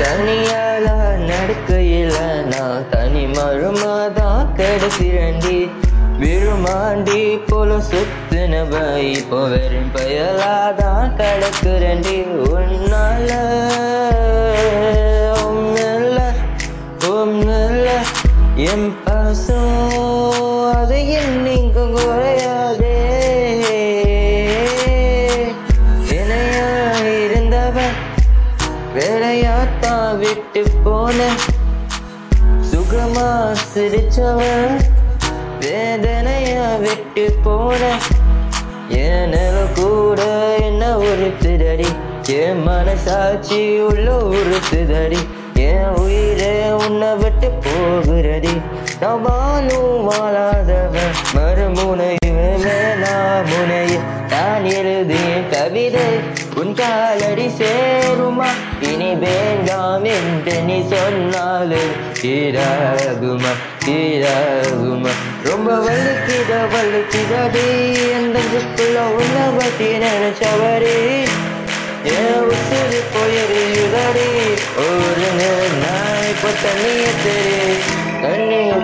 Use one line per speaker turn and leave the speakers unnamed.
தனியாளா நடக்கையில நான் தனி மருமா தான் கிடைக்கிறண்டி விருமாண்டி போல சுத்துனவ இப்போ வெறும் பயலா தான் கிடக்குறண்டி உன்னால ஒன்னல்ல ஒன்னல்ல என் பாசம் அது என்னைக்கு விட்டு போன சுகமா சிரிச்சவன் வேதனையா விட்டு போன என கூட என்ன ஒரு திரடி என் மனசாட்சி உள்ள ஒரு திரடி என் உயிரே உன்னை விட்டு போகிறடி நான் வாழும் வாழாதவன் மறுமுனையுமே நான் முனைய நான் எழுதிய கவிதை உன் காலடி சே இனி வேண்டாம் என்று நீ சொன்னாலும் தீராகுமா தீராகுமா ரொம்ப வலுக்கிட வலுக்கிடதே அந்த சுக்குள்ள உள்ள பத்தி நினைச்சவரே. என் உசுறு போயிருதடி ஒரு நாய் நான் இப்போ தண்ணியை தெரி தண்ணியை